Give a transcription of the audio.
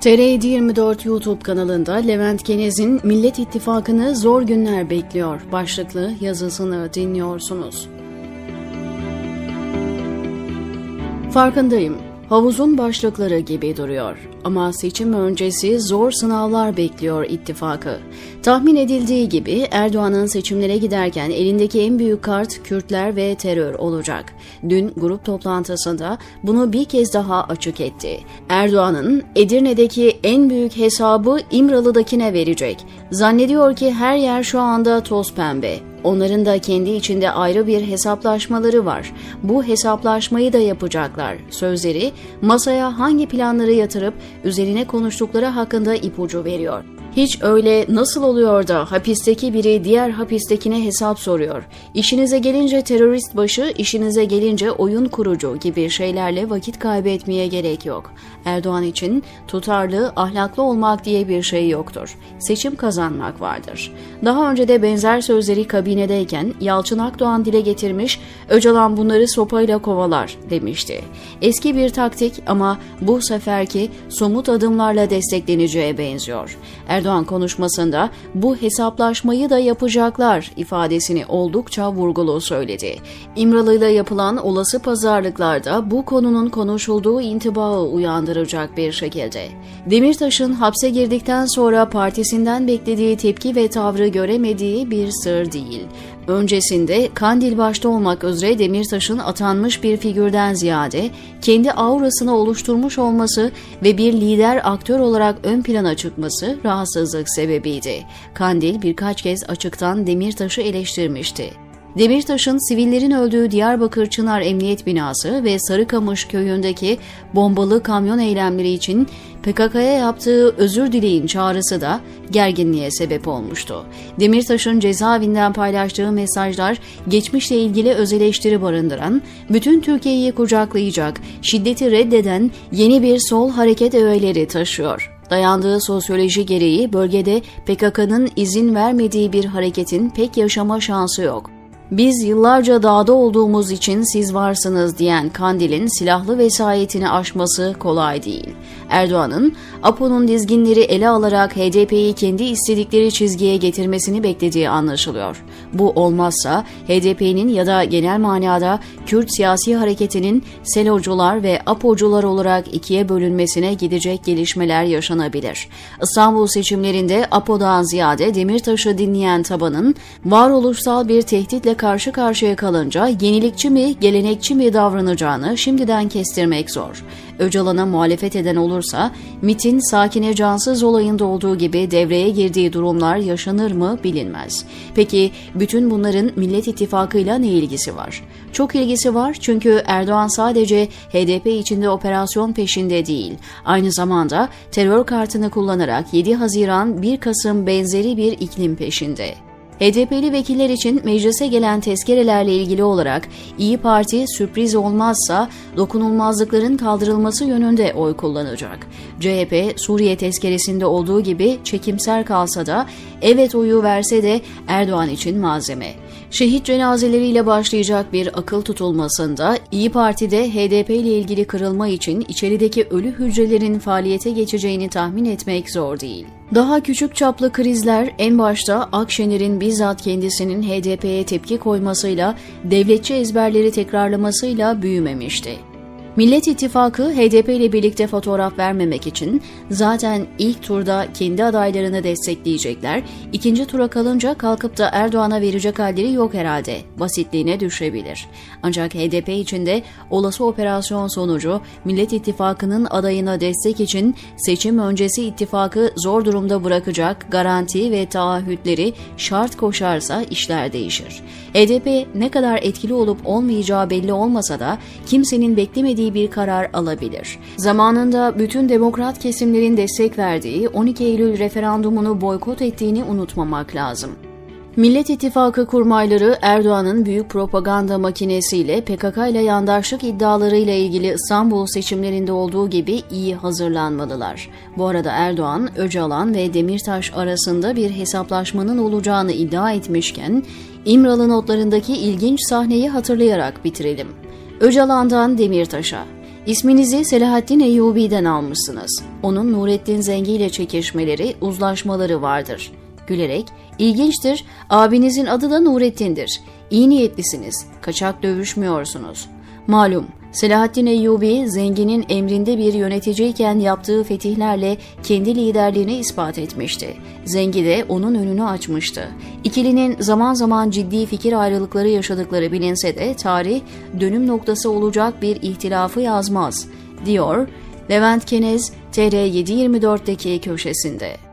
TR 24 YouTube kanalında Levent Genez'in Millet İttifakı'nı zor günler bekliyor başlıklı yazısını dinliyorsunuz. Farkındayım. Havuzun başlıkları gibi duruyor. Ama seçim öncesi zor sınavlar bekliyor ittifakı. Tahmin edildiği gibi Erdoğan'ın seçimlere giderken elindeki en büyük kart Kürtler ve terör olacak. Dün grup toplantısında bunu bir kez daha açık etti. Erdoğan'ın Edirne'deki en büyük hesabı İmralı'dakine verecek. Zannediyor ki her yer şu anda toz pembe. Onların da kendi içinde ayrı bir hesaplaşmaları var. Bu hesaplaşmayı da yapacaklar. Sözleri masaya hangi planları yatırıp üzerine konuştukları hakkında ipucu veriyor. Hiç öyle nasıl oluyor da hapisteki biri diğer hapistekine hesap soruyor. İşinize gelince terörist başı, işinize gelince oyun kurucu gibi şeylerle vakit kaybetmeye gerek yok. Erdoğan için tutarlı, ahlaklı olmak diye bir şey yoktur. Seçim kazanmak vardır. Daha önce de benzer sözleri kabinedeyken Yalçın Akdoğan dile getirmiş, Öcalan bunları sopayla kovalar demişti. Eski bir taktik ama bu seferki somut adımlarla destekleneceğe benziyor. Erdoğan konuşmasında bu hesaplaşmayı da yapacaklar ifadesini oldukça vurgulu söyledi. İmralı ile yapılan olası pazarlıklarda bu konunun konuşulduğu intibağı uyandıracak bir şekilde. Demirtaş'ın hapse girdikten sonra partisinden beklediği tepki ve tavrı göremediği bir sır değil. Öncesinde Kandil başta olmak üzere Demirtaş'ın atanmış bir figürden ziyade kendi aurasını oluşturmuş olması ve bir lider aktör olarak ön plana çıkması rahatsızlık sebebiydi. Kandil birkaç kez açıktan Demirtaş'ı eleştirmişti. Demirtaş'ın sivillerin öldüğü Diyarbakır Çınar Emniyet Binası ve Sarıkamış köyündeki bombalı kamyon eylemleri için PKK'ya yaptığı özür dileyin çağrısı da gerginliğe sebep olmuştu. Demirtaş'ın cezaevinden paylaştığı mesajlar geçmişle ilgili öz eleştiri barındıran, bütün Türkiye'yi kucaklayacak, şiddeti reddeden yeni bir sol hareket öğeleri taşıyor. Dayandığı sosyoloji gereği bölgede PKK'nın izin vermediği bir hareketin pek yaşama şansı yok. Biz yıllarca dağda olduğumuz için siz varsınız diyen Kandil'in silahlı vesayetini aşması kolay değil. Erdoğan'ın APO'nun dizginleri ele alarak HDP'yi kendi istedikleri çizgiye getirmesini beklediği anlaşılıyor. Bu olmazsa HDP'nin ya da genel manada Kürt siyasi hareketinin Selocular ve APO'cular olarak ikiye bölünmesine gidecek gelişmeler yaşanabilir. İstanbul seçimlerinde APO'dan ziyade Demirtaş'ı dinleyen tabanın varoluşsal bir tehditle karşı karşıya kalınca yenilikçi mi, gelenekçi mi davranacağını şimdiden kestirmek zor. Öcalan'a muhalefet eden olursa MIT'in Sakine Cansız olayında olduğu gibi devreye girdiği durumlar yaşanır mı bilinmez. Peki bütün bunların Millet İttifakı'yla ne ilgisi var? Çok ilgisi var çünkü Erdoğan sadece HDP içinde operasyon peşinde değil, aynı zamanda terör kartını kullanarak 7 Haziran 1 Kasım benzeri bir iklim peşinde. HDP'li vekiller için meclise gelen tezkerelerle ilgili olarak İyi Parti sürpriz olmazsa dokunulmazlıkların kaldırılması yönünde oy kullanacak. CHP Suriye tezkeresinde olduğu gibi çekimser kalsa da evet oyu verse de Erdoğan için malzeme. Şehit cenazeleriyle başlayacak bir akıl tutulmasında İyi Parti'de HDP ile ilgili kırılma için içerideki ölü hücrelerin faaliyete geçeceğini tahmin etmek zor değil. Daha küçük çaplı krizler en başta Akşener'in bizzat kendisinin HDP'ye tepki koymasıyla, devletçi ezberleri tekrarlamasıyla büyümemişti. Millet İttifakı HDP ile birlikte fotoğraf vermemek için zaten ilk turda kendi adaylarını destekleyecekler, ikinci tura kalınca kalkıp da Erdoğan'a verecek halleri yok herhalde, basitliğine düşebilir. Ancak HDP içinde olası operasyon sonucu Millet İttifakı'nın adayına destek için seçim öncesi ittifakı zor durumda bırakacak garanti ve taahhütleri şart koşarsa işler değişir. HDP ne kadar etkili olup olmayacağı belli olmasa da kimsenin beklemediği bir karar alabilir. Zamanında bütün demokrat kesimlerin destek verdiği 12 Eylül referandumunu boykot ettiğini unutmamak lazım. Millet İttifakı kurmayları Erdoğan'ın büyük propaganda makinesiyle PKK ile yandaşlık iddialarıyla ilgili İstanbul seçimlerinde olduğu gibi iyi hazırlanmalılar. Bu arada Erdoğan, Öcalan ve Demirtaş arasında bir hesaplaşmanın olacağını iddia etmişken, İmralı notlarındaki ilginç sahneyi hatırlayarak bitirelim. Öcalan'dan Demirtaş'a. İsminizi Selahaddin Eyyubi'den almışsınız. Onun Nurettin Zengi ile çekişmeleri, uzlaşmaları vardır. Gülerek, ilginçtir, abinizin adı da Nurettin'dir. İyi niyetlisiniz, kaçak dövüşmüyorsunuz. Malum, Selahaddin Eyyubi, zenginin emrinde bir yöneticiyken yaptığı fetihlerle kendi liderliğini ispat etmişti. Zengi de onun önünü açmıştı. İkilinin zaman zaman ciddi fikir ayrılıkları yaşadıkları bilinse de tarih dönüm noktası olacak bir ihtilafı yazmaz, diyor Levent Kenez TR724'deki köşesinde.